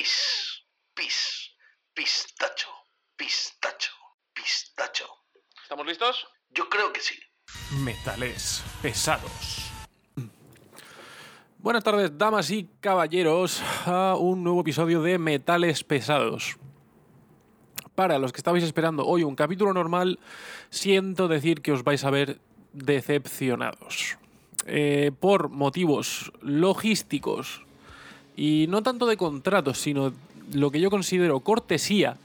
Pis, pis, pistacho, pistacho, pistacho. ¿Estamos listos? Yo creo que sí. Metales pesados. Buenas tardes, damas y caballeros, a un nuevo episodio de Metales pesados. Para los que estabais esperando hoy un capítulo normal, siento decir que os vais a ver decepcionados. Eh, por motivos logísticos y no tanto de contratos, sino lo que yo considero cortesía,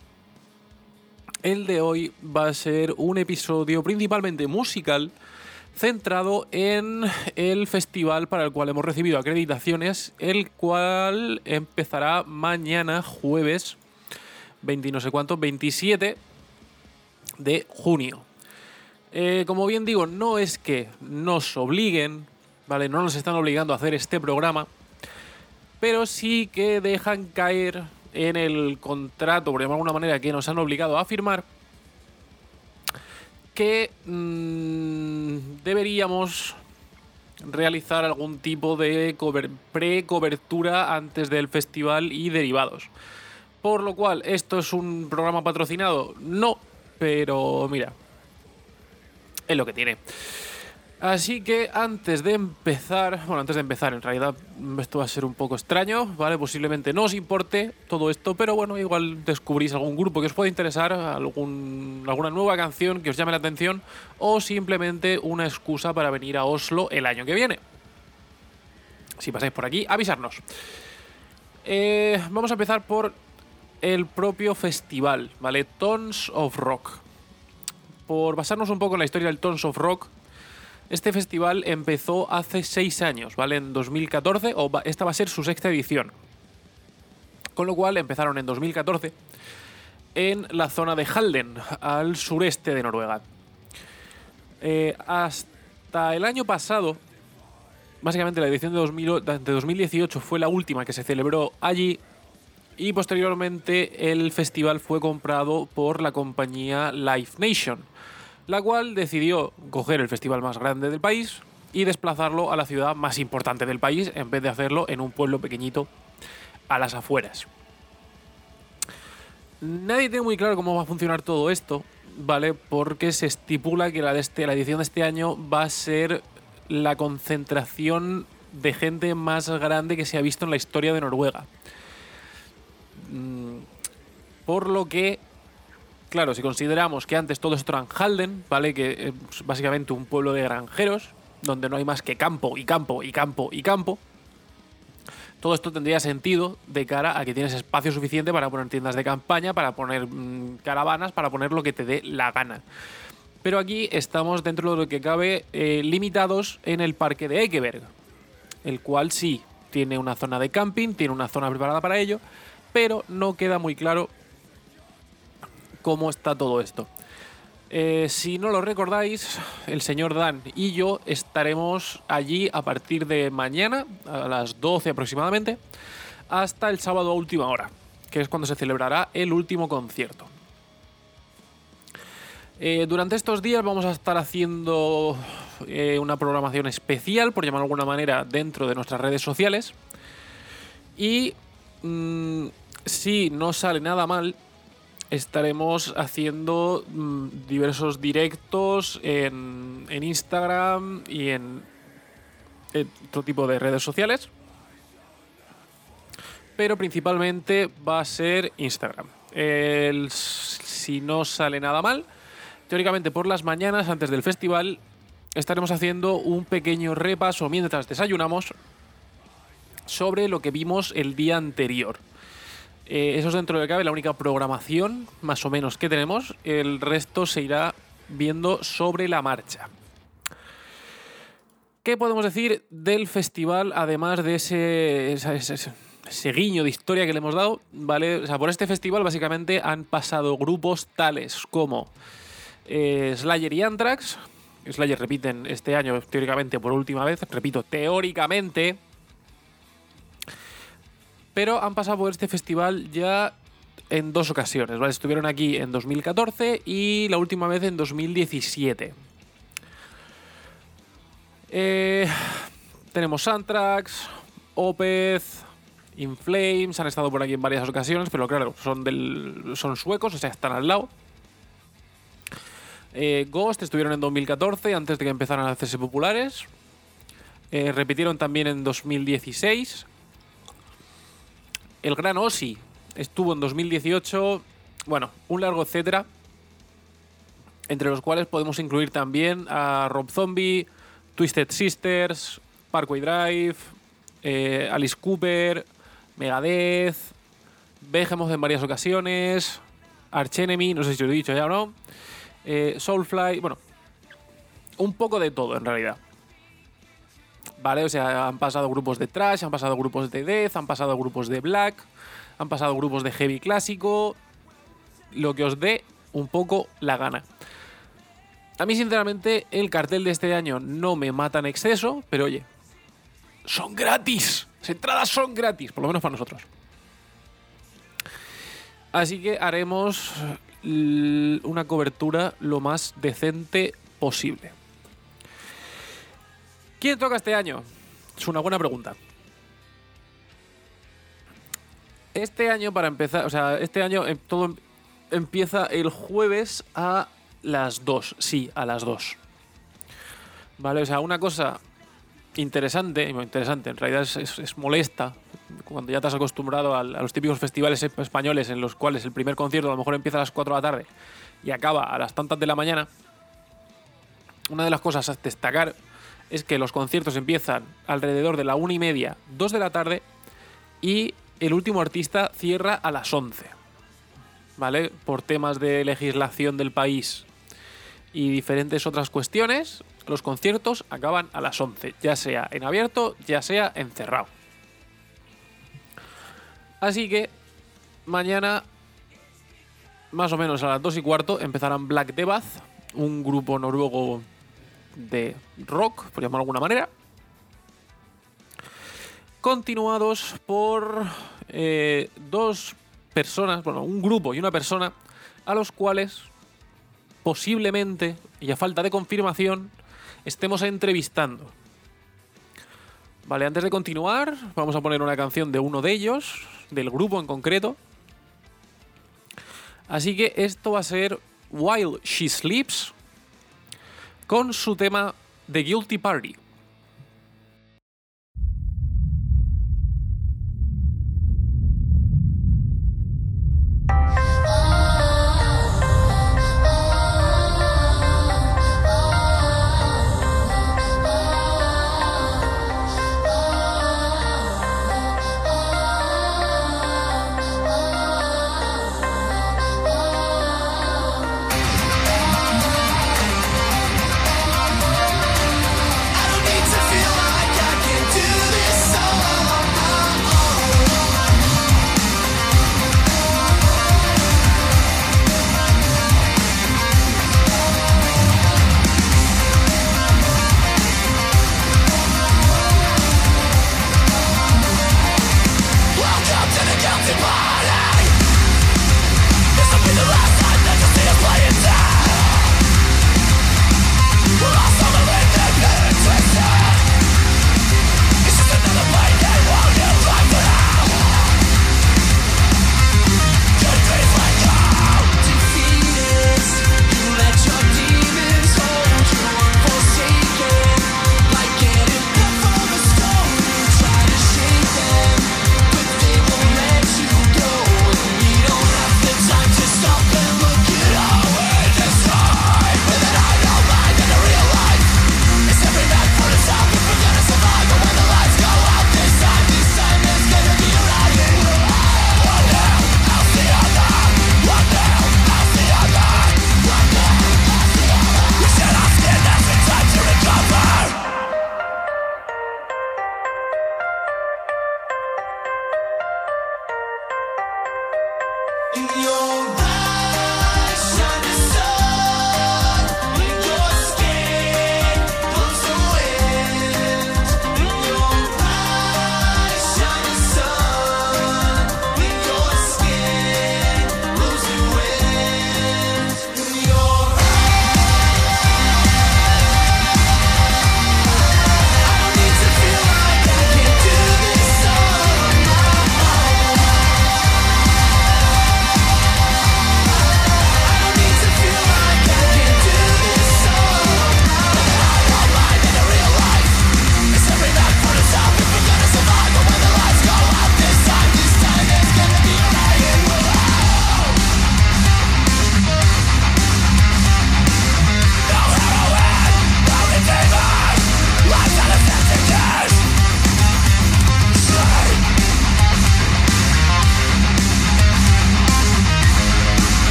el de hoy va a ser un episodio principalmente musical centrado en el festival para el cual hemos recibido acreditaciones, el cual empezará mañana jueves 20 no sé cuánto, 27 de junio. Eh, como bien digo, no es que nos obliguen, ¿vale? No nos están obligando a hacer este programa, pero sí que dejan caer en el contrato, por llamarlo de alguna manera, que nos han obligado a firmar, que mmm, deberíamos realizar algún tipo de pre-cobertura antes del festival y derivados. Por lo cual, ¿esto es un programa patrocinado? No, pero mira, es lo que tiene. Así que antes de empezar, bueno, antes de empezar, en realidad esto va a ser un poco extraño, ¿vale? Posiblemente no os importe todo esto, pero bueno, igual descubrís algún grupo que os pueda interesar, alguna nueva canción que os llame la atención o simplemente una excusa para venir a Oslo el año que viene. Si pasáis por aquí, avisarnos. Eh, vamos a empezar por el propio festival, ¿vale? Tons of Rock. Por basarnos un poco en la historia del Tons of Rock, este festival empezó hace seis años, ¿vale? En 2014, o esta va a ser su sexta edición. Con lo cual empezaron en 2014 en la zona de Halden, al sureste de Noruega. Eh, hasta el año pasado, básicamente la edición de, 2018 fue la última que se celebró allí y posteriormente el festival fue comprado por la compañía Live Nation la cual decidió coger el festival más grande del país y desplazarlo a la ciudad más importante del país en vez de hacerlo en un pueblo pequeñito a las afueras. Nadie tiene muy claro cómo va a funcionar todo esto, ¿vale? Porque se estipula que la, de este, la edición de este año va a ser la concentración de gente más grande que se ha visto en la historia de Noruega. Mm, por lo que Claro, si consideramos que antes todo esto era en Halden, ¿vale? Que es básicamente un pueblo de granjeros, donde no hay más que campo y campo y campo y campo. Todo esto tendría sentido de cara a que tienes espacio suficiente para poner tiendas de campaña, para poner mmm, caravanas, para poner lo que te dé la gana. Pero aquí estamos dentro de lo que cabe eh, limitados en el parque de Ekeberg, el cual sí tiene una zona de camping, tiene una zona preparada para ello, pero no queda muy claro cómo está todo esto. Eh, si no lo recordáis, el señor Dan y yo estaremos allí a partir de mañana, a las 12 aproximadamente, hasta el sábado a última hora, que es cuando se celebrará el último concierto. Eh, durante estos días vamos a estar haciendo eh, una programación especial, por llamarlo de alguna manera, dentro de nuestras redes sociales. Y mmm, si no sale nada mal, estaremos haciendo mm, diversos directos en, en, Instagram y en otro tipo de redes sociales. Pero principalmente va a ser Instagram. El, si no sale nada mal, teóricamente por las mañanas antes del festival estaremos haciendo un pequeño repaso mientras desayunamos sobre lo que vimos el día anterior. Eh, eso es dentro de cabe la única programación, más o menos, que tenemos. El resto se irá viendo sobre la marcha. ¿Qué podemos decir del festival, además de ese, ese, guiño de historia que le hemos dado? ¿vale? O sea, por este festival básicamente han pasado grupos tales como eh, Slayer y Anthrax. Slayer repiten este año teóricamente por última vez, repito, teóricamente, pero han pasado por este festival ya en dos ocasiones. ¿vale? Estuvieron aquí en 2014 y la última vez en 2017. Eh, tenemos Anthrax, Opeth In Flames han estado por aquí en varias ocasiones, pero claro, son, del, son suecos, o sea, están al lado. Eh, Ghost estuvieron en 2014, antes de que empezaran a hacerse populares. Eh, repitieron también en 2016. El Gran Ossi estuvo en 2018. Bueno, un largo etcétera. Entre los cuales podemos incluir también a Rob Zombie, Twisted Sisters, Parkway Drive, eh, Alice Cooper, Megadeth, Behemoth en varias ocasiones, Arch Enemy, no sé si lo he dicho ya o no, eh, Soulfly, bueno, un poco de todo en realidad. ¿Vale? O sea, han pasado grupos de trash, han pasado grupos de death, han pasado grupos de black, han pasado grupos de heavy clásico, lo que os dé un poco la gana. A mí, sinceramente, el cartel de este año no me mata en exceso, pero oye, son gratis. Las entradas son gratis, por lo menos para nosotros. Así que haremos una cobertura lo más decente posible. ¿Quién toca este año? Es una buena pregunta. Este año, para empezar, o sea, este año eh, todo empieza el jueves a las 2. Sí, a las 2. Vale, o sea, una cosa interesante, interesante, en realidad es, molesta cuando ya te has acostumbrado a, los típicos festivales españoles en los cuales el primer concierto a lo mejor empieza a las 4 de la tarde y acaba a las tantas de la mañana. Una de las cosas a destacar es que los conciertos empiezan alrededor de la 1 y media, 2 de la tarde y el último artista cierra a las 11. ¿Vale? Por temas de legislación del país y diferentes otras cuestiones, los conciertos acaban a las 11, ya sea en abierto, ya sea en cerrado. Así que mañana, más o menos a las 2 y cuarto, empezarán Black Debath, un grupo noruego de rock, por llamarlo de alguna manera. Continuados por eh, dos personas, bueno, un grupo y una persona, a los cuales posiblemente, y a falta de confirmación, estemos entrevistando. Vale, antes de continuar, vamos a poner una canción de uno de ellos, del grupo en concreto. Así que esto va a ser While She Sleeps, con su tema The Guilty Party.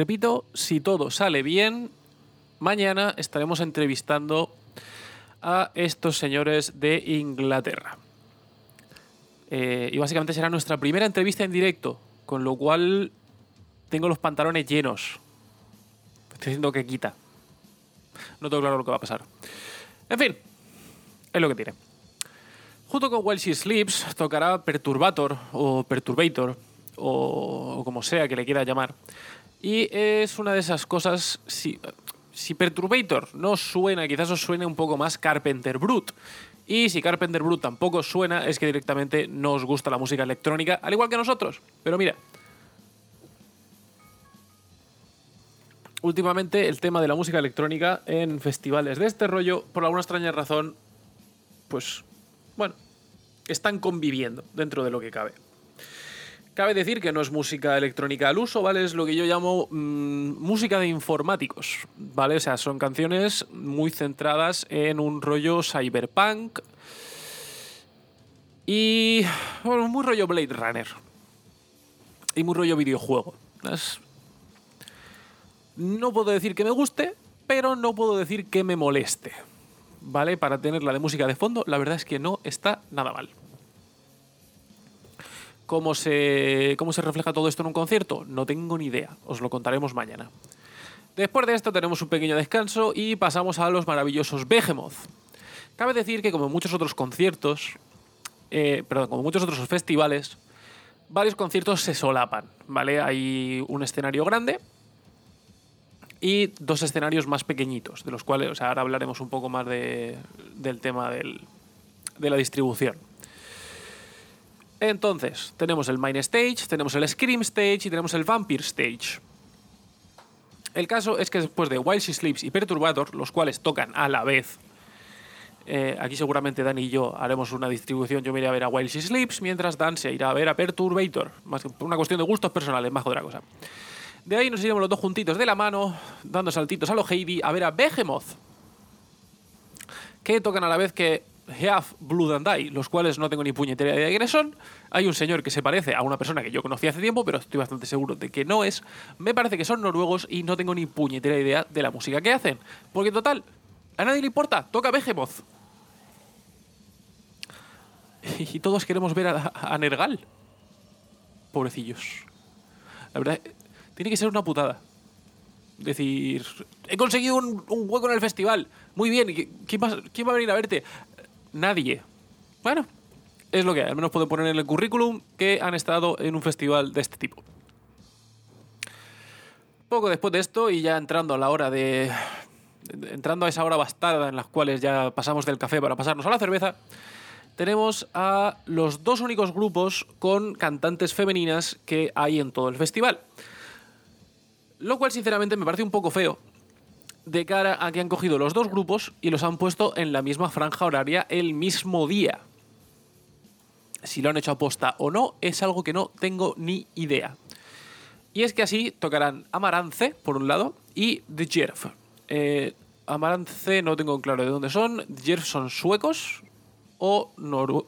Repito, si todo sale bien, mañana estaremos entrevistando a estos señores de Inglaterra. Eh, y básicamente será nuestra primera entrevista en directo, con lo cual tengo los pantalones llenos. Estoy diciendo que quita. No tengo claro lo que va a pasar. En fin, es lo que tiene. Junto con While She Sleeps tocará Perturbator o Perturbator o, o como sea que le quiera llamar. Y es una de esas cosas, si, si Perturbator no suena, quizás os suene un poco más Carpenter Brut. Y si Carpenter Brut tampoco suena, es que directamente no os gusta la música electrónica, al igual que nosotros. Pero mira, últimamente el tema de la música electrónica en festivales de este rollo, por alguna extraña razón, pues, bueno, están conviviendo dentro de lo que cabe. Cabe decir que no es música electrónica al uso, ¿vale? Es lo que yo llamo mmm, música de informáticos, ¿vale? O sea, son canciones muy centradas en un rollo cyberpunk y muy rollo Blade Runner y muy rollo videojuego. No puedo decir que me guste, pero no puedo decir que me moleste, ¿vale? Para tenerla de música de fondo, la verdad es que no está nada mal. ¿Cómo se, ¿Cómo se refleja todo esto en un concierto? No tengo ni idea, os lo contaremos mañana. Después de esto tenemos un pequeño descanso y pasamos a los maravillosos Behemoth. Cabe decir que como muchos otros conciertos, eh, perdón, como muchos otros festivales, varios conciertos se solapan, ¿vale? Hay un escenario grande y dos escenarios más pequeñitos, de los cuales, ahora hablaremos un poco más de, del tema del, de la distribución. Entonces, tenemos el Main Stage, tenemos el Scream Stage y tenemos el Vampire Stage. El caso es que después de While She Sleeps y Perturbator, los cuales tocan a la vez, eh, aquí seguramente Dan y yo haremos una distribución. Yo me iré a ver a While She Sleeps, mientras Dan se irá a ver a Perturbator. Más que una cuestión de gustos personales, más que otra cosa. De ahí nos iremos los dos juntitos de la mano, dando saltitos a los Heidi, a ver a Behemoth. Que tocan a la vez que Heath Blood and los cuales no tengo ni puñetera idea de quiénes son. Hay un señor que se parece a una persona que yo conocí hace tiempo, pero estoy bastante seguro de que no es. Me parece que son noruegos y no tengo ni puñetera idea de la música que hacen. Porque total, a nadie le importa, toca Behemoth. Y todos queremos ver a, Nergal. Pobrecillos. La verdad, tiene que ser una putada. Decir, he conseguido un, un hueco en el festival. Muy bien, ¿quién va, ¿quién va a venir a verte? Nadie. Bueno, es lo que hay. Al menos pueden poner en el currículum que han estado en un festival de este tipo. Poco después de esto y ya entrando a la hora de... Entrando a esa hora bastarda en las cuales ya pasamos del café para pasarnos a la cerveza, tenemos a los dos únicos grupos con cantantes femeninas que hay en todo el festival. Lo cual sinceramente me parece un poco feo, de cara a que han cogido los dos grupos y los han puesto en la misma franja horaria el mismo día. Si lo han hecho aposta o no, es algo que no tengo ni idea. Y es que así tocarán Amarance, por un lado, y The Jerf. Eh, Amarance no tengo claro de dónde son. The Jerf son suecos o noruegos.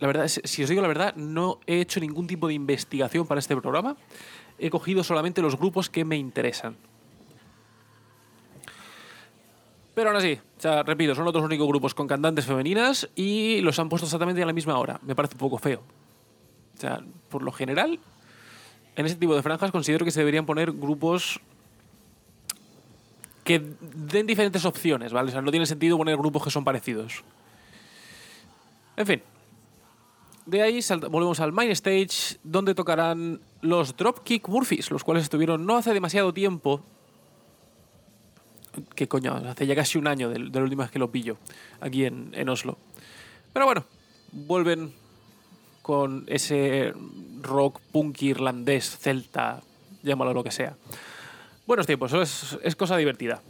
La verdad, si os digo la verdad, no he hecho ningún tipo de investigación para este programa. He cogido solamente los grupos que me interesan. Pero aún así, repito, son otros únicos grupos con cantantes femeninas y los han puesto exactamente a la misma hora. Me parece un poco feo. O sea, por lo general, en ese tipo de franjas considero que se deberían poner grupos que den diferentes opciones, ¿vale? O sea, no tiene sentido poner grupos que son parecidos. En fin. De ahí volvemos al Main Stage, donde tocarán los Dropkick Murphys, los cuales estuvieron no hace demasiado tiempo ¿Qué coño? Hace ya casi un año de, de la última vez que lo pillo aquí en, en Oslo. Pero bueno, vuelven con ese rock punk irlandés, celta, llámalo lo que sea. Buenos tiempos, es, es cosa divertida.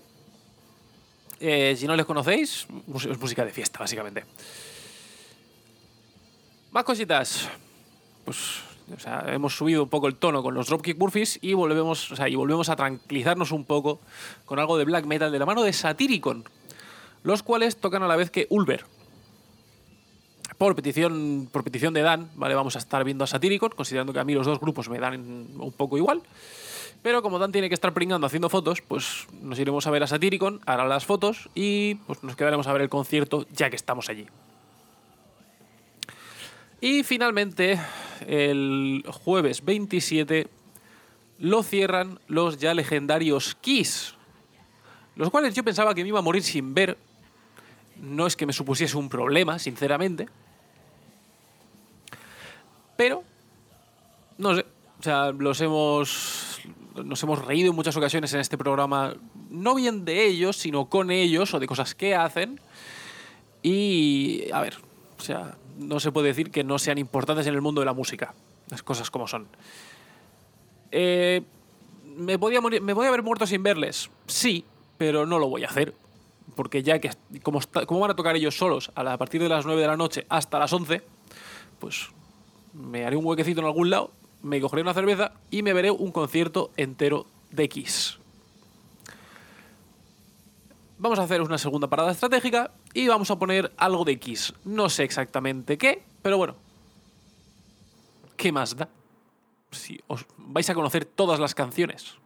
Eh, si no les conocéis, es música de fiesta, básicamente. Más cositas. Pues hemos subido un poco el tono con los Dropkick Murphys y volvemos, y volvemos a tranquilizarnos un poco con algo de black metal de la mano de Satyricon, los cuales tocan a la vez que Ulver. por petición, por petición de Dan, ¿vale? Vamos a estar viendo a Satyricon, considerando que a mí los dos grupos me dan un poco igual. Pero como Dan tiene que estar pringando haciendo fotos, pues nos iremos a ver a Satyricon, hará las fotos y pues nos quedaremos a ver el concierto ya que estamos allí. Y finalmente, el jueves 27 lo cierran los ya legendarios Kiss, los cuales yo pensaba que me iba a morir sin ver. No es que me supusiese un problema, sinceramente. Pero, no sé, o sea, los hemos, nos hemos reído en muchas ocasiones en este programa, no bien de ellos, sino con ellos o de cosas que hacen. Y, a ver, o sea, no se puede decir que no sean importantes en el mundo de la música, las cosas como son. Eh, ¿me, podía morir, ¿Me voy a haber muerto sin verles? Sí, pero no lo voy a hacer. Porque ya que, como, como van a tocar ellos solos a, partir de las 9 de la noche hasta las 11, pues me haré un huequecito en algún lado, me cogeré una cerveza y me veré un concierto entero de Kiss. Vamos a hacer una segunda parada estratégica y vamos a poner algo de Kiss. No sé exactamente qué, pero bueno. ¿Qué más da? Si os vais a conocer todas las canciones.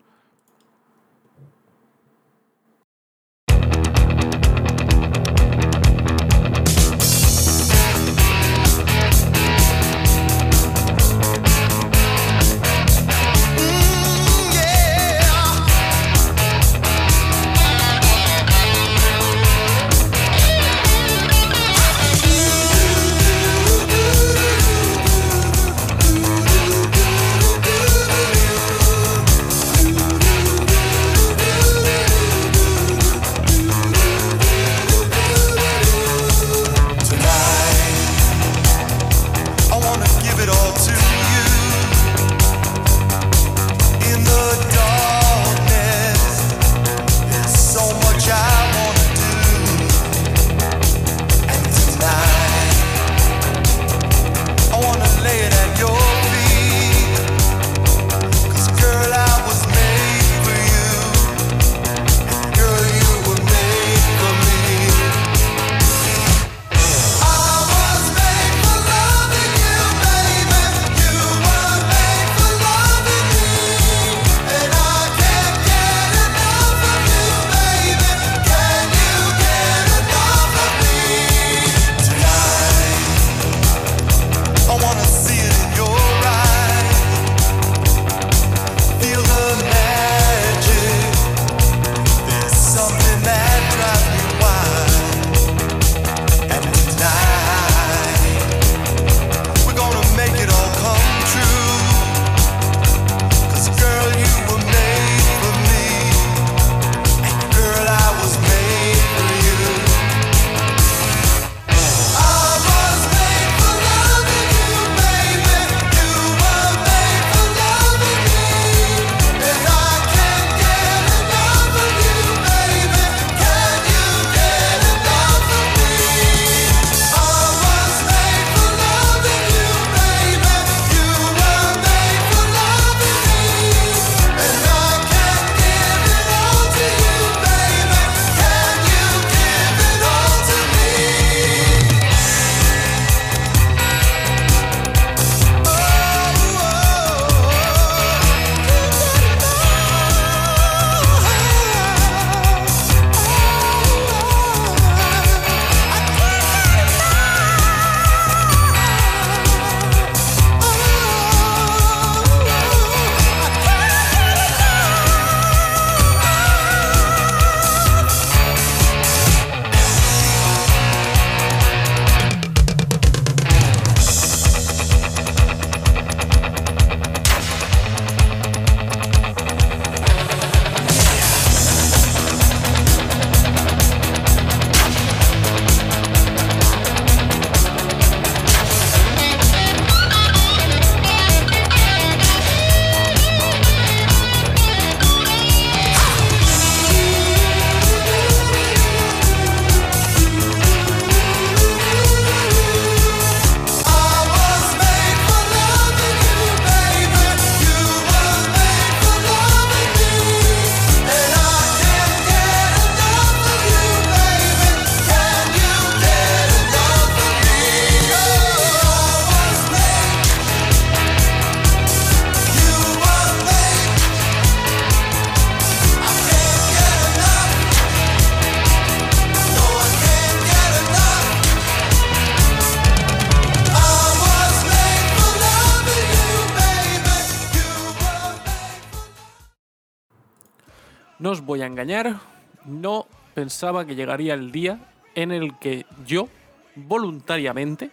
Voy a engañar, no pensaba que llegaría el día en el que yo, voluntariamente,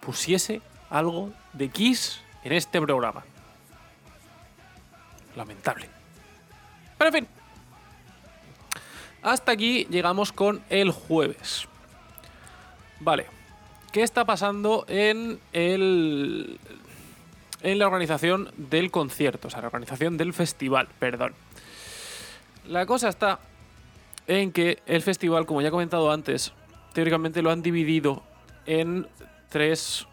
pusiese algo de Kiss en este programa. Lamentable. Pero en fin. Hasta aquí llegamos con el jueves. Vale. ¿Qué está pasando en el. en la organización del concierto? O sea, la organización del festival, perdón. La cosa está en que el festival, como ya he comentado antes, teóricamente lo han dividido en tres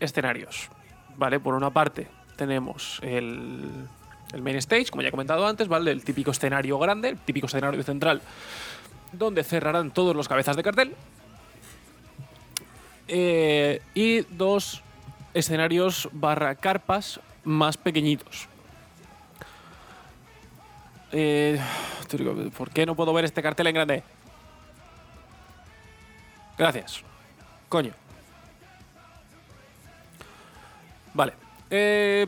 escenarios. ¿Vale? Por una parte tenemos el, el main stage, como ya he comentado antes, ¿vale? El típico escenario grande, el típico escenario central, donde cerrarán todos los cabezas de cartel. Eh, y dos escenarios barra carpas más pequeñitos. Eh, ¿Por qué no puedo ver este cartel en grande? Gracias. Coño. Vale. Eh,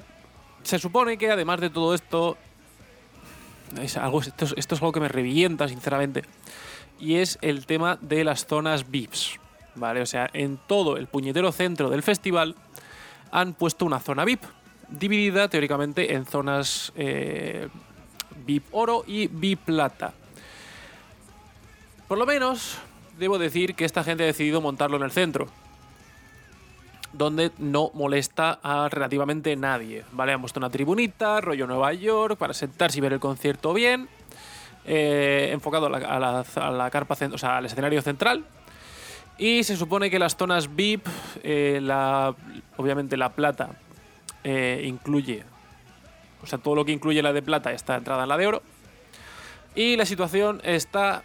se supone que además de todo esto. Esto, es, esto es algo que me revienta, sinceramente. Y es el tema de las zonas VIPs. ¿Vale? O sea, en todo el puñetero centro del festival han puesto una zona VIP. Dividida teóricamente en zonas eh, VIP oro y VIP plata. Por lo menos, debo decir que esta gente ha decidido montarlo en el centro donde no molesta a relativamente nadie. ¿Vale? Han puesto una tribunita, rollo Nueva York, para sentarse y ver el concierto bien. eh, enfocado a la, carpa, o sea, al escenario central. Y se supone que las zonas VIP, eh, obviamente la plata, eh, incluye, o sea, todo lo que incluye la de plata está entrada en la de oro. Y la situación está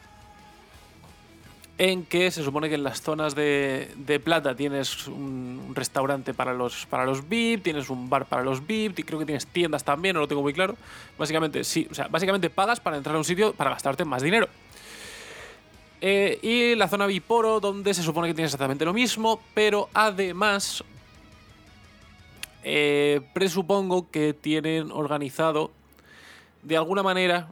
en que se supone que en las zonas de, plata tienes un, restaurante para los, para los VIP, tienes un bar para los VIP, creo que tienes tiendas también, no lo tengo muy claro. Básicamente, sí, o sea, básicamente pagas para entrar a un sitio para gastarte más dinero. Eh, y la zona VIP oro, donde se supone que tienes exactamente lo mismo, pero además eh, presupongo que tienen organizado de alguna manera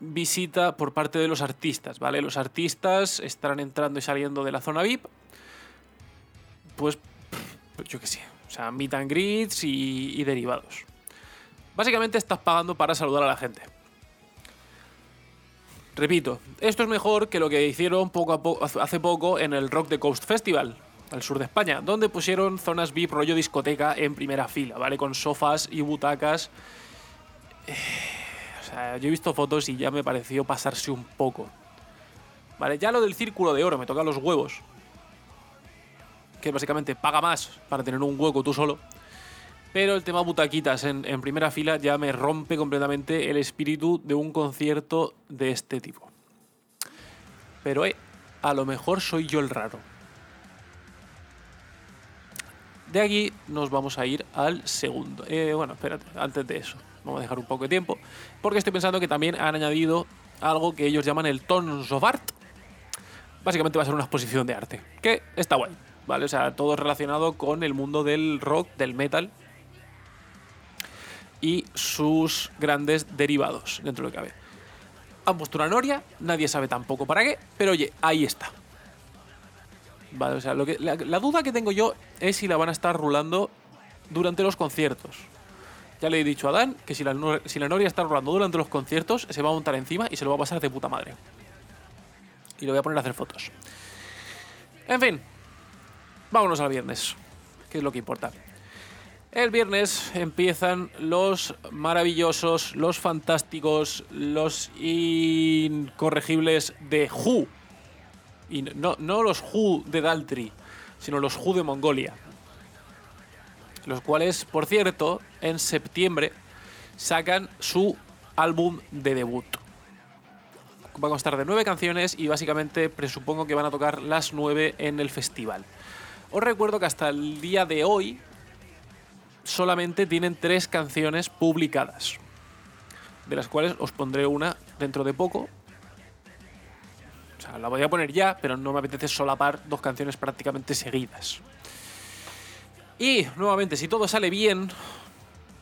visita por parte de los artistas, ¿vale? Los artistas estarán entrando y saliendo de la zona VIP, pues yo qué sé, o sea, meet and greets y, derivados. Básicamente estás pagando para saludar a la gente. Repito, esto es mejor que lo que hicieron poco, hace poco en el Rock the Coast Festival, al sur de España, donde pusieron zonas VIP rollo discoteca en primera fila, ¿vale? Con sofás y butacas. Eh, o sea, yo he visto fotos y ya me pareció pasarse un poco. Vale, ya lo del círculo de oro me toca los huevos. Que básicamente paga más para tener un hueco tú solo. Pero el tema butaquitas en, en primera fila ya me rompe completamente el espíritu de un concierto de este tipo. Pero eh, a lo mejor soy yo el raro. De aquí nos vamos a ir al segundo. Eh, bueno, espérate, antes de eso, vamos a dejar un poco de tiempo. Porque estoy pensando que también han añadido algo que ellos llaman el Tons of Art. Básicamente va a ser una exposición de arte. Que está guay, ¿vale? O sea, todo relacionado con el mundo del rock, del metal. Y sus grandes derivados, dentro de lo que cabe. Han puesto una noria, nadie sabe tampoco para qué, pero oye, ahí está. Vale, o sea, lo que, la, duda que tengo yo es si la van a estar rulando durante los conciertos. Ya le he dicho a Dan que si la, si la Noria está rulando durante los conciertos, se va a montar encima y se lo va a pasar de puta madre. Y lo voy a poner a hacer fotos. En fin, vámonos al viernes, que es lo que importa. El viernes empiezan los maravillosos, los fantásticos, los incorregibles de Who. Y no, no los Who de Daltry, sino los Who de Mongolia. Los cuales, por cierto, en septiembre sacan su álbum de debut. Va a constar de nueve canciones y básicamente presupongo que van a tocar las nueve en el festival. Os recuerdo que hasta el día de hoy solamente tienen tres canciones publicadas, de las cuales os pondré una dentro de poco. La voy a poner ya, pero no me apetece solapar dos canciones prácticamente seguidas. Y nuevamente, si todo sale bien,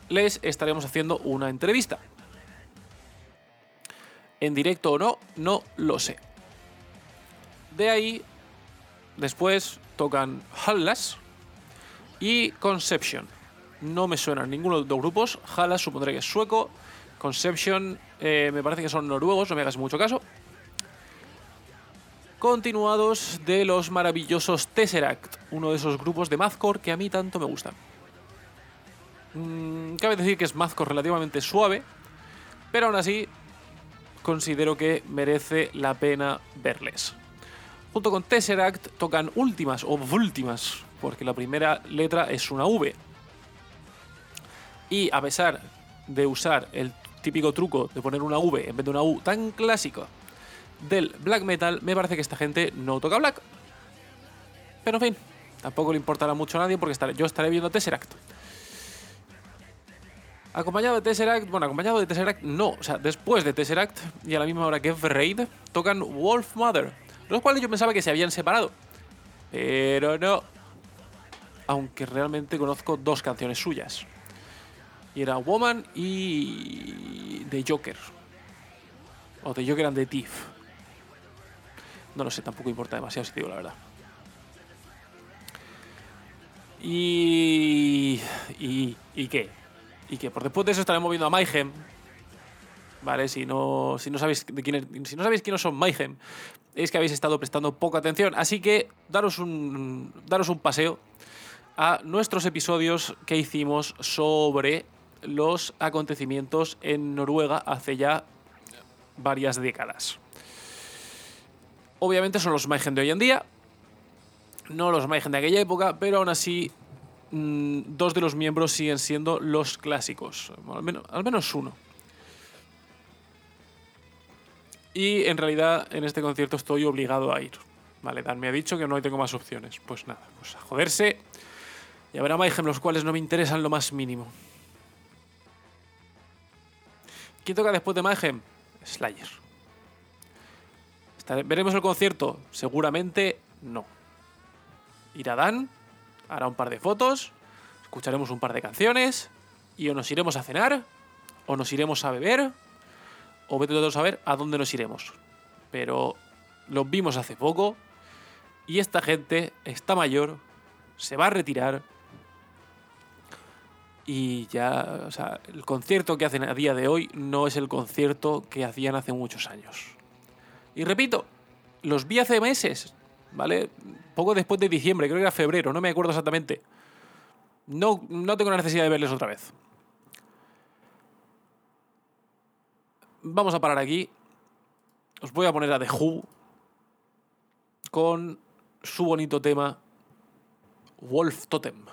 les estaremos haciendo una entrevista. En directo o no, no lo sé. De ahí, después tocan Hallas y Conception. No me suenan ninguno de los dos grupos. Hallas supondré que es sueco. Conception eh, me parece que son noruegos, no me hagas mucho caso. Continuados de los maravillosos Tesseract, uno de esos grupos de Mathcore que a mí tanto me gustan. Mm, cabe decir que es Mathcore relativamente suave, pero aún así considero que merece la pena verles. Junto con Tesseract tocan últimas o últimas, porque la primera letra es una V. Y a pesar de usar el típico truco de poner una V en vez de una U tan clásico del black metal, me parece que esta gente no toca black. Pero en fin, tampoco le importará mucho a nadie porque estaré, yo estaré viendo Tesseract. Acompañado de Tesseract, bueno, acompañado de Tesseract, no, o sea, después de Tesseract y a la misma hora que Raid, tocan Wolf Mother, los cuales yo pensaba que se habían separado. Pero no. Aunque realmente conozco dos canciones suyas. Y era Woman y The Joker. O The Joker and the Thief. No lo sé, tampoco importa demasiado si te digo la verdad. Y. ¿Y, y qué? ¿Y qué? Por después de eso estaremos viendo a Mayhem. Vale, si no, si no sabéis de quién si no sabéis quiénes son Mayhem, es que habéis estado prestando poca atención. Así que daros un, daros un paseo a nuestros episodios que hicimos sobre los acontecimientos en Noruega hace ya varias décadas. Obviamente son los Mayhem de hoy en día, no los Mayhem de aquella época, pero aún así mmm, dos de los miembros siguen siendo los clásicos, al menos, uno. Y en realidad en este concierto estoy obligado a ir. Vale, Dan me ha dicho que no tengo más opciones. Pues nada, pues a joderse. Y a Mayhem, los cuales no me interesan lo más mínimo. ¿Quién toca después de Mayhem? Slayer. ¿Veremos el concierto? Seguramente no. Irá Dan, hará un par de fotos, escucharemos un par de canciones y o nos iremos a cenar o nos iremos a beber o vete todos a ver a dónde nos iremos. Pero los vimos hace poco y esta gente está mayor, se va a retirar y ya, o sea, el concierto que hacen a día de hoy no es el concierto que hacían hace muchos años. Y repito, los vi hace meses, ¿vale? Poco después de diciembre, creo que era febrero, no me acuerdo exactamente. No, no tengo la necesidad de verles otra vez. Vamos a parar aquí. Os voy a poner a The Who con su bonito tema Wolf Totem.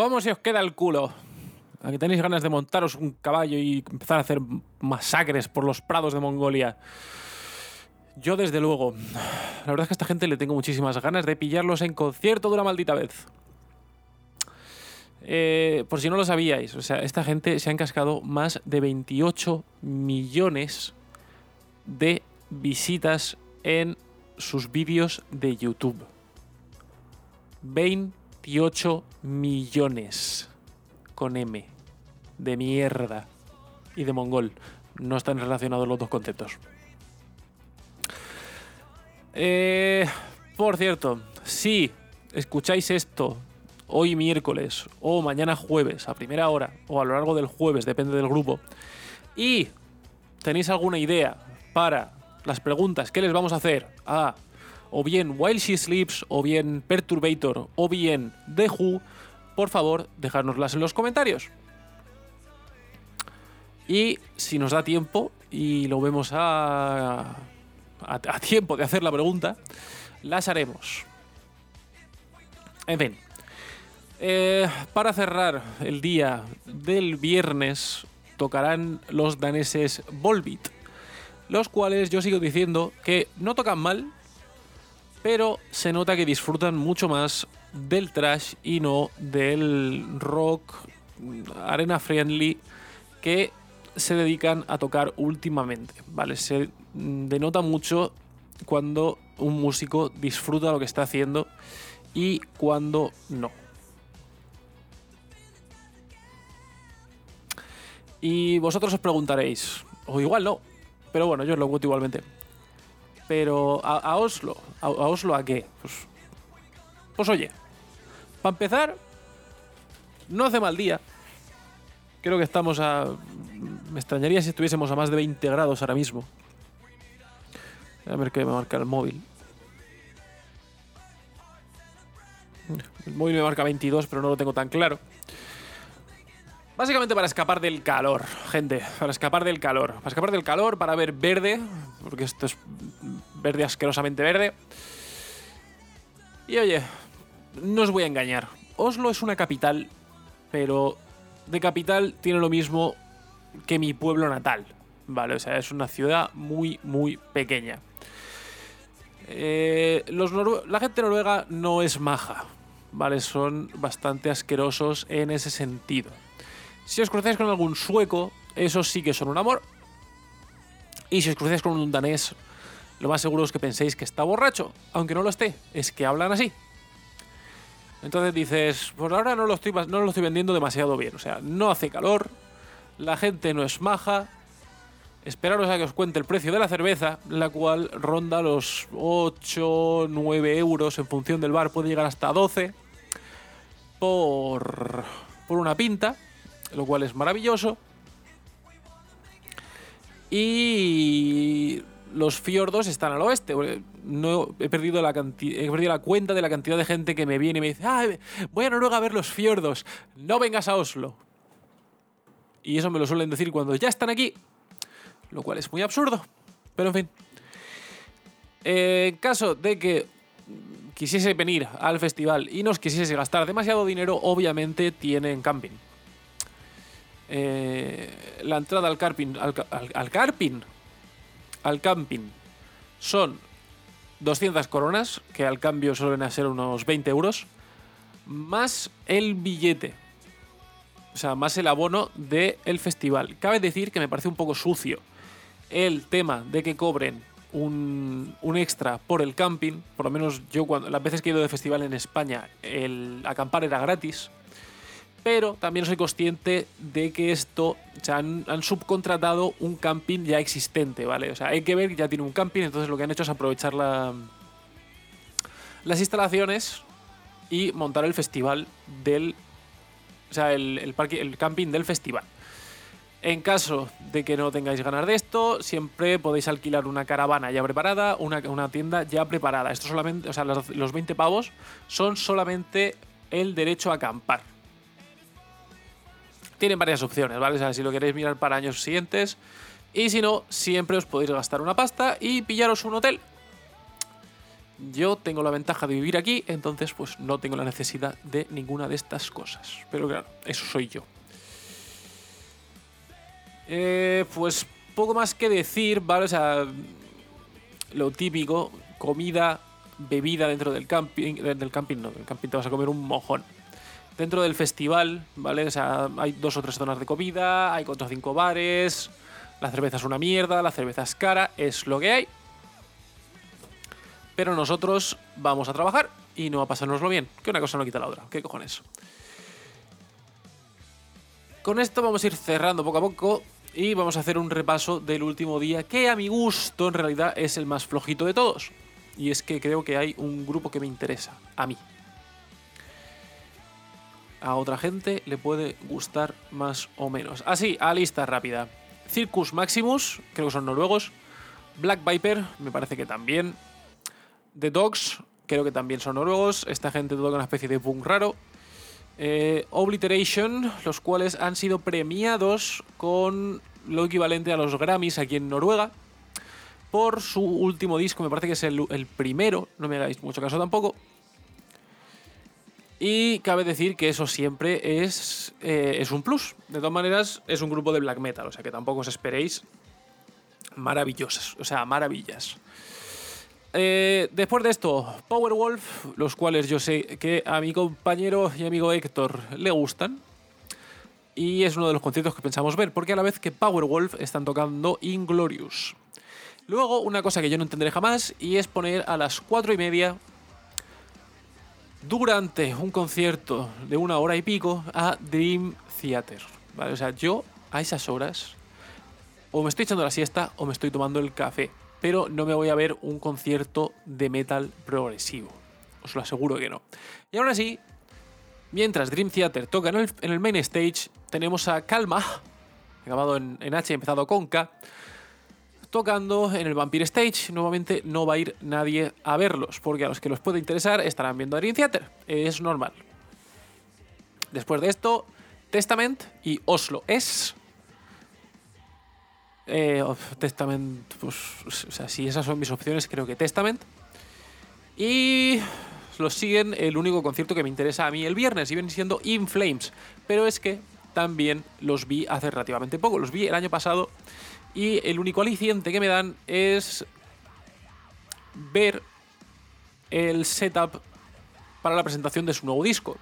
¿Cómo se os queda el culo? ¿A tenéis ganas de montaros un caballo y empezar a hacer masacres por los prados de Mongolia? Yo, desde luego, la verdad es que a esta gente le tengo muchísimas ganas de pillarlos en concierto de una maldita vez. Eh, por si no lo sabíais, o sea, esta gente se ha encascado más de 28 millones de visitas en sus vídeos de YouTube. 28 millones con M de mierda y de mongol. No están relacionados los dos conceptos. Eh, por cierto, si escucháis esto hoy miércoles o mañana jueves a primera hora o a lo largo del jueves, depende del grupo, y tenéis alguna idea para las preguntas que les vamos a hacer a o bien While She Sleeps o bien Perturbator o bien The Who, por favor, dejárnoslas en los comentarios. Y si nos da tiempo y lo vemos a, a, tiempo de hacer la pregunta, las haremos. En fin. Eh, para cerrar el día del viernes tocarán los daneses Volbeat, los cuales yo sigo diciendo que no tocan mal, pero se nota que disfrutan mucho más del trash y no del rock arena friendly que se dedican a tocar últimamente, ¿vale? Se denota mucho cuando un músico disfruta lo que está haciendo y cuando no. Y vosotros os preguntaréis, o igual no, pero bueno, yo os lo cuento igualmente. Pero a, Oslo, a, Oslo a qué? Pues, pues oye, para empezar, no hace mal día. Creo que estamos a... Me extrañaría si estuviésemos a más de 20 grados ahora mismo. A ver qué me marca el móvil. El móvil me marca 22, pero no lo tengo tan claro. Básicamente para escapar del calor, gente. Para escapar del calor. Para escapar del calor, para ver verde. Porque esto es verde asquerosamente verde. Y oye, no os voy a engañar. Oslo es una capital, pero de capital tiene lo mismo que mi pueblo natal. Vale, o sea, es una ciudad muy, muy pequeña. Eh, la gente noruega no es maja, ¿vale? Son bastante asquerosos en ese sentido. Si os cruzáis con algún sueco, esos sí que son un amor. Y si os cruzáis con un danés, lo más seguro es que penséis que está borracho, aunque no lo esté, es que hablan así. Entonces dices, por ahora no lo estoy, no lo estoy vendiendo demasiado bien. O sea, no hace calor, la gente no es maja. Esperaros a que os cuente el precio de la cerveza, la cual ronda los 8, 9 euros en función del bar, puede llegar hasta 12 por, por una pinta lo cual es maravilloso. Y los fiordos están al oeste. No, he, perdido la he perdido la cuenta de la cantidad de gente que me viene y me dice, ah, voy a Noruega a ver los fiordos, no vengas a Oslo. Y eso me lo suelen decir cuando ya están aquí, lo cual es muy absurdo. Pero en fin. En caso de que quisiese venir al festival y nos quisiese gastar demasiado dinero, obviamente tienen camping. Eh, la entrada al carping, al, carping, al camping, son 200 coronas, que al cambio suelen ser unos 20 euros, más el billete. O sea, más el abono del festival. Cabe decir que me parece un poco sucio el tema de que cobren un, un, extra por el camping. Por lo menos yo, cuando las veces que he ido de festival en España, el acampar era gratis pero también soy consciente de que esto, o sea, han, subcontratado un camping ya existente, ¿vale? O sea, hay que ver que ya tiene un camping, entonces lo que han hecho es aprovechar la, las instalaciones y montar el festival del. O sea, el, parque, el camping del festival. En caso de que no tengáis ganas de esto, siempre podéis alquilar una caravana ya preparada, una, una tienda ya preparada. Esto solamente, o sea, los, los 20 pavos son solamente el derecho a acampar tienen varias opciones, ¿vale? O sea, si lo queréis mirar para años siguientes. Y si no, siempre os podéis gastar una pasta y pillaros un hotel. Yo tengo la ventaja de vivir aquí, entonces pues no tengo la necesidad de ninguna de estas cosas. Pero claro, eso soy yo. Eh, pues poco más que decir, ¿vale? O sea, lo típico, comida, bebida dentro del camping, del camping no, del camping te vas a comer un mojón. Dentro del festival, ¿vale? O sea, hay dos o tres zonas de comida, hay cuatro o cinco bares, la cerveza es una mierda, la cerveza es cara, es lo que hay. Pero nosotros vamos a trabajar y no a pasárnoslo bien, que una cosa no quita la otra, ¿qué cojones? Con esto vamos a ir cerrando poco a poco y vamos a hacer un repaso del último día, que a mi gusto en realidad es el más flojito de todos. Y es que creo que hay un grupo que me interesa, a mí. A otra gente le puede gustar más o menos. Así, a lista rápida. Circus Maximus, creo que son noruegos. Black Viper, me parece que también. The Dogs, creo que también son noruegos. Esta gente toca una especie de punk raro. Eh, Obliteration, los cuales han sido premiados con lo equivalente a los Grammys aquí en Noruega por su último disco, me parece que es el, el primero, no me hagáis mucho caso tampoco. Y cabe decir que eso siempre es, eh, es un plus. De todas maneras, es un grupo de black metal, o sea que tampoco os esperéis maravillosas, o sea, maravillas. Eh, después de esto, Powerwolf, los cuales yo sé que a mi compañero y amigo Héctor le gustan. Y es uno de los conciertos que pensamos ver, porque a la vez que Powerwolf están tocando Inglorious. Luego, una cosa que yo no entenderé jamás, y es poner a las cuatro y media, durante un concierto de una hora y pico, a Dream Theater. ¿Vale? O sea, yo a esas horas, o me estoy echando la siesta o me estoy tomando el café pero no me voy a ver un concierto de metal progresivo. Os lo aseguro que no. Y aún así, mientras Dream Theater toca en el, main stage, tenemos a Calma, acabado en, en H empezado con K, tocando en el Vampire Stage. Nuevamente no va a ir nadie a verlos, porque a los que los puede interesar estarán viendo Dream Theater. Es normal. Después de esto, Testament y Oslo es eh, Testament, pues, o sea, si esas son mis opciones, creo que Testament. Y los siguen el único concierto que me interesa a mí el viernes y viene siendo In Flames. Pero es que también los vi hace relativamente poco, los vi el año pasado y el único aliciente que me dan es ver el setup para la presentación de su nuevo disco.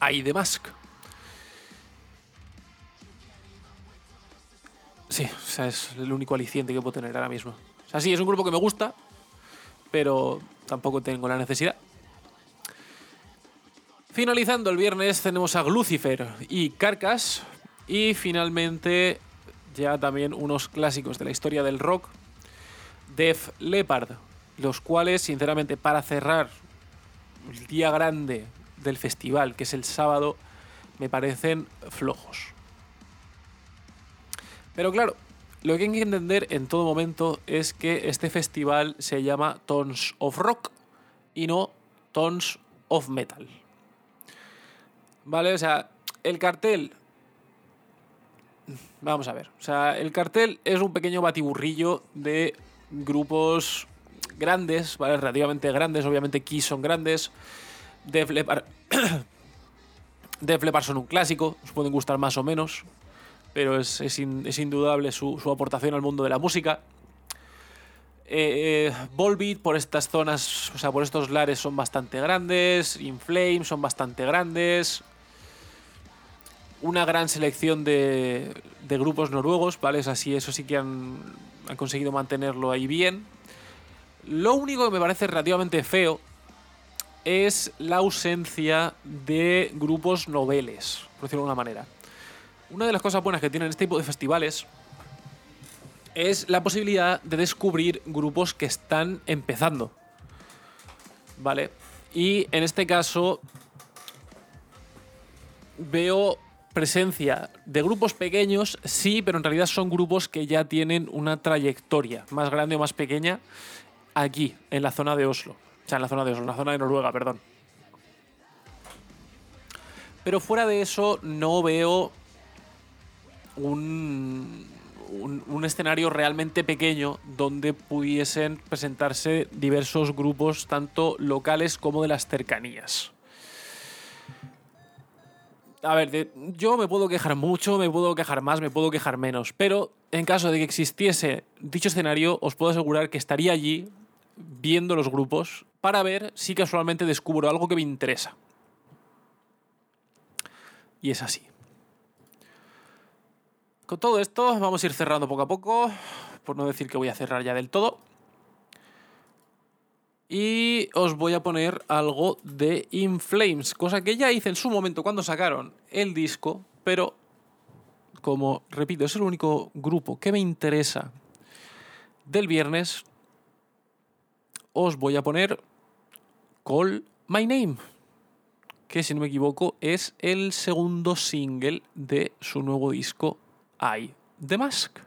Ahí de Mask. Sí, o sea, es el único aliciente que puedo tener ahora mismo. O sea, sí, es un grupo que me gusta, pero tampoco tengo la necesidad. Finalizando el viernes tenemos a Lucifer y Carcass. Y finalmente ya también unos clásicos de la historia del rock, Def Leppard, los cuales, sinceramente, para cerrar el día grande del festival, que es el sábado, me parecen flojos. Pero claro, lo que hay que entender en todo momento es que este festival se llama Tons of Rock y no Tons of Metal. ¿Vale? O sea, el cartel... Vamos a ver. O sea, el cartel es un pequeño batiburrillo de grupos grandes, ¿vale? Relativamente grandes. Obviamente Kiss son grandes. Def Leppard... Def Leppard son un clásico. Os pueden gustar más o menos pero es, es, indudable su, aportación al mundo de la música. Eh, eh, por estas zonas, o sea, por estos lares son bastante grandes, Inflame son bastante grandes. Una gran selección de, de grupos noruegos, ¿vale? Es así, eso sí que han, han conseguido mantenerlo ahí bien. Lo único que me parece relativamente feo es la ausencia de grupos noveles, por decirlo de alguna manera. Una de las cosas buenas que tienen este tipo de festivales es la posibilidad de descubrir grupos que están empezando. ¿Vale? Y en este caso veo presencia de grupos pequeños, sí, pero en realidad son grupos que ya tienen una trayectoria más grande o más pequeña aquí, en la zona de Oslo. O sea, en la zona de Oslo, en la zona de Noruega, perdón. Pero fuera de eso no veo un, un, un escenario realmente pequeño donde pudiesen presentarse diversos grupos, tanto locales como de las cercanías. A ver, yo me puedo quejar mucho, me puedo quejar más, me puedo quejar menos, pero en caso de que existiese dicho escenario, os puedo asegurar que estaría allí viendo los grupos para ver si casualmente descubro algo que me interesa. Y es así. Con todo esto, vamos a ir cerrando poco a poco, por no decir que voy a cerrar ya del todo. Y os voy a poner algo de In Flames, cosa que ya hice en su momento cuando sacaron el disco, pero como repito, es el único grupo que me interesa del viernes, os voy a poner Call My Name, que si no me equivoco es el segundo single de su nuevo disco I, The Mask.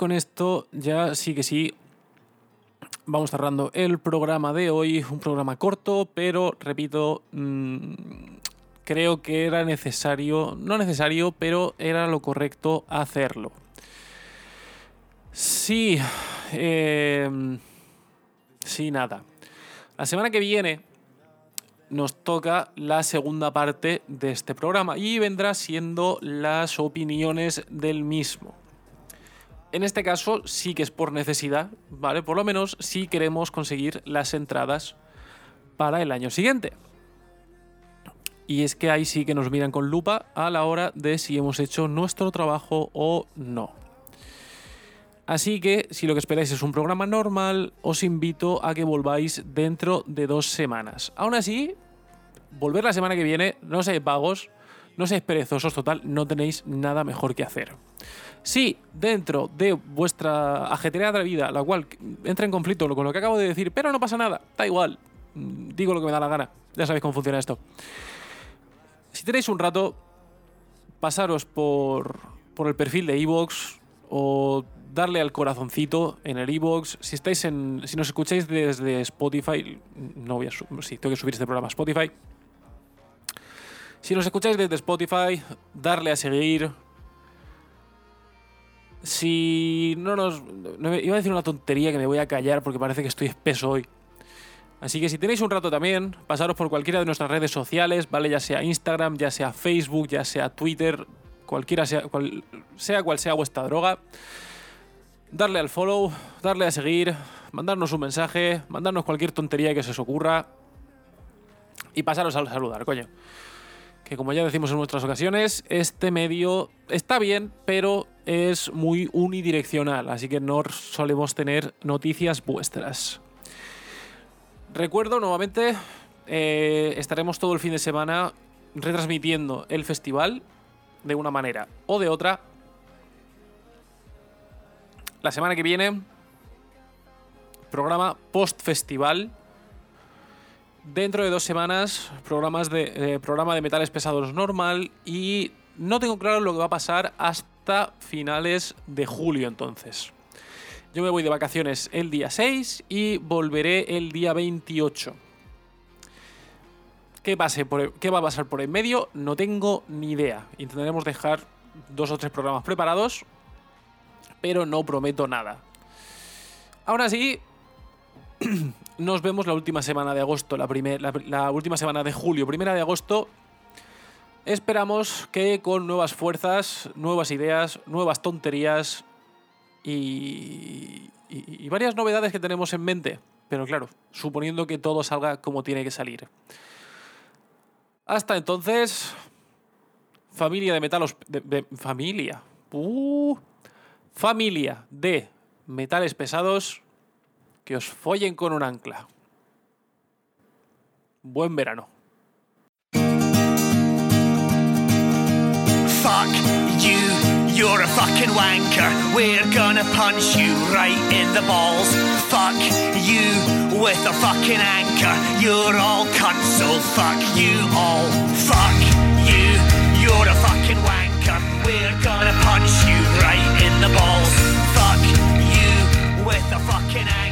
Con esto ya sí que sí. Vamos cerrando el programa de hoy. Un programa corto, pero repito, mm, creo que era necesario, no necesario, pero era lo correcto hacerlo. Sí, eh, sí, nada. La semana que viene nos toca la segunda parte de este programa y vendrá siendo las opiniones del mismo. En este caso sí que es por necesidad, ¿vale? Por lo menos si queremos conseguir las entradas para el año siguiente. Y es que ahí sí que nos miran con lupa a la hora de si hemos hecho nuestro trabajo o no. Así que si lo que esperáis es un programa normal, os invito a que volváis dentro de dos semanas. Aún así, volver la semana que viene, no seáis vagos, no seáis perezosos, total, no tenéis nada mejor que hacer. Si dentro de vuestra ajetreada vida, la cual entra en conflicto con lo que acabo de decir, pero no pasa nada, da igual, mm, digo lo que me da la gana, ya sabéis cómo funciona esto. Si tenéis un rato, pasaros por, por el perfil de Evox o darle al corazoncito en el Evox. Si estáis en, si nos escucháis desde Spotify, no voy a sí, tengo que subir este programa a Spotify. Si nos escucháis desde Spotify, darle a seguir. Si no nos. no iba a decir una tontería que me voy a callar porque parece que estoy espeso hoy. Así que si tenéis un rato también, pasaros por cualquiera de nuestras redes sociales, ¿vale? Ya sea Instagram, ya sea Facebook, ya sea Twitter, cualquiera sea, cual, sea cual sea vuestra droga. Darle al follow, darle a seguir, mandarnos un mensaje, mandarnos cualquier tontería que se os ocurra y pasaros a saludar, coño. Que como ya decimos en nuestras ocasiones, este medio está bien, pero es muy unidireccional, así que no solemos tener noticias vuestras. Recuerdo nuevamente, eh, estaremos todo el fin de semana retransmitiendo el festival de una manera o de otra. La semana que viene, programa post-festival. Dentro de dos semanas, programas de, eh, programa de metales pesados normal. Y no tengo claro lo que va a pasar hasta finales de julio entonces. Yo me voy de vacaciones el día 6 y volveré el día 28. ¿Qué, pase por ¿Qué va a pasar por en medio? No tengo ni idea. Intentaremos dejar dos o tres programas preparados, pero no prometo nada. Aún así, nos vemos la última semana de agosto, la, la, última semana de julio, primera de agosto. Esperamos que con nuevas fuerzas, nuevas ideas, nuevas tonterías y, y- varias novedades que tenemos en mente. Pero claro, suponiendo que todo salga como tiene que salir. Hasta entonces, familia de metalos. Familia. Uh, familia de metales pesados Que os follen con un ancla. Buen verano. Fuck you. You're a fucking wanker. We're gonna punch you right in the balls. Fuck you with a fucking anchor. You're all cunts, so fuck you all. Fuck you. You're a fucking wanker. We're gonna punch you right in the balls. Fuck you with a fucking anchor.